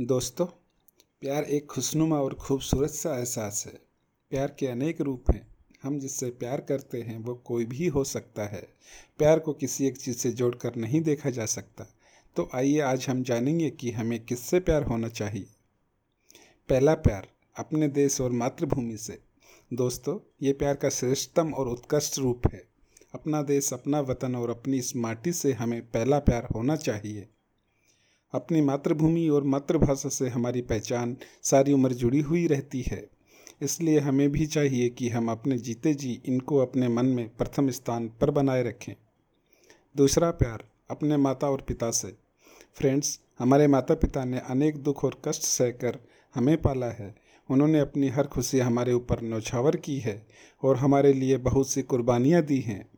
दोस्तों, प्यार एक खुशनुमा और खूबसूरत सा एहसास है। प्यार के अनेक रूप हैं। हम जिससे प्यार करते हैं, वो कोई भी हो सकता है। प्यार को किसी एक चीज़ से जोड़कर नहीं देखा जा सकता। तो आइए आज हम जानेंगे कि हमें किससे प्यार होना चाहिए। पहला प्यार, अपने देश और मातृभूमि से। दोस्तों, ये प्यार का श्रेष्ठतम और उत्कृष्ट रूप है। अपना देश, अपना वतन और अपनी इस माटी से हमें पहला प्यार होना चाहिए। अपनी मातृभूमि और मातृभाषा से हमारी पहचान सारी उम्र जुड़ी हुई रहती है। इसलिए हमें भी चाहिए कि हम अपने जीते जी इनको अपने मन में प्रथम स्थान पर बनाए रखें। दूसरा प्यार अपने माता और पिता से। फ्रेंड्स, हमारे माता पिता ने अनेक दुख और कष्ट सहकर हमें पाला है। उन्होंने अपनी हर खुशी हमारे ऊपर नौछावर की है और हमारे लिए बहुत सी कुर्बानियाँ दी हैं।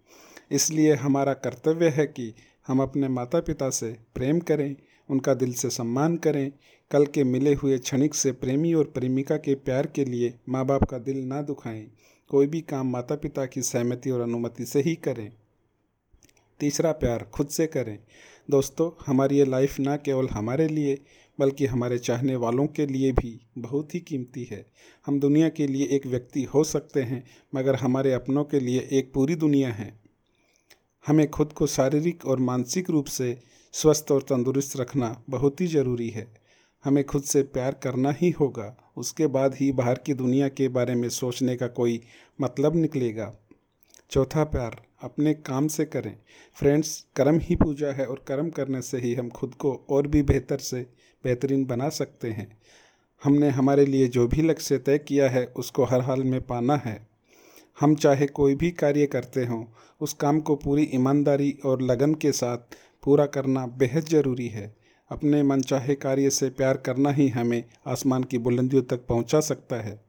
इसलिए हमारा कर्तव्य है कि हम अपने माता पिता से प्रेम करें उनका दिल से सम्मान करें। कल के मिले हुए क्षणिक से प्रेमी और प्रेमिका के प्यार के लिए माँ बाप का दिल ना दुखाएँ। कोई भी काम माता पिता की सहमति और अनुमति से ही करें। तीसरा प्यार खुद से करें। दोस्तों, हमारी ये लाइफ ना केवल हमारे लिए, बल्कि हमारे चाहने वालों के लिए भी बहुत ही कीमती है। हम दुनिया के लिए एक व्यक्ति हो सकते हैं, मगर हमारे अपनों के लिए एक पूरी दुनिया है। हमें खुद को शारीरिक और मानसिक रूप से स्वस्थ और तंदुरुस्त रखना बहुत ही ज़रूरी है। हमें खुद से प्यार करना ही होगा। उसके बाद ही बाहर की दुनिया के बारे में सोचने का कोई मतलब निकलेगा। चौथा प्यार, अपने काम से करें। फ्रेंड्स, कर्म ही पूजा है और कर्म करने से ही हम खुद को और भी बेहतर से, बेहतरीन बना सकते हैं। हमने हमारे लिए जो भी लक्ष्य तय किया है, उसको हर हाल में पाना है। हम चाहे कोई भी कार्य करते हों, उस काम को पूरी ईमानदारी और लगन के साथ पूरा करना बेहद ज़रूरी है। अपने मनचाहे कार्य से प्यार करना ही हमें आसमान की बुलंदियों तक पहुँचा सकता है।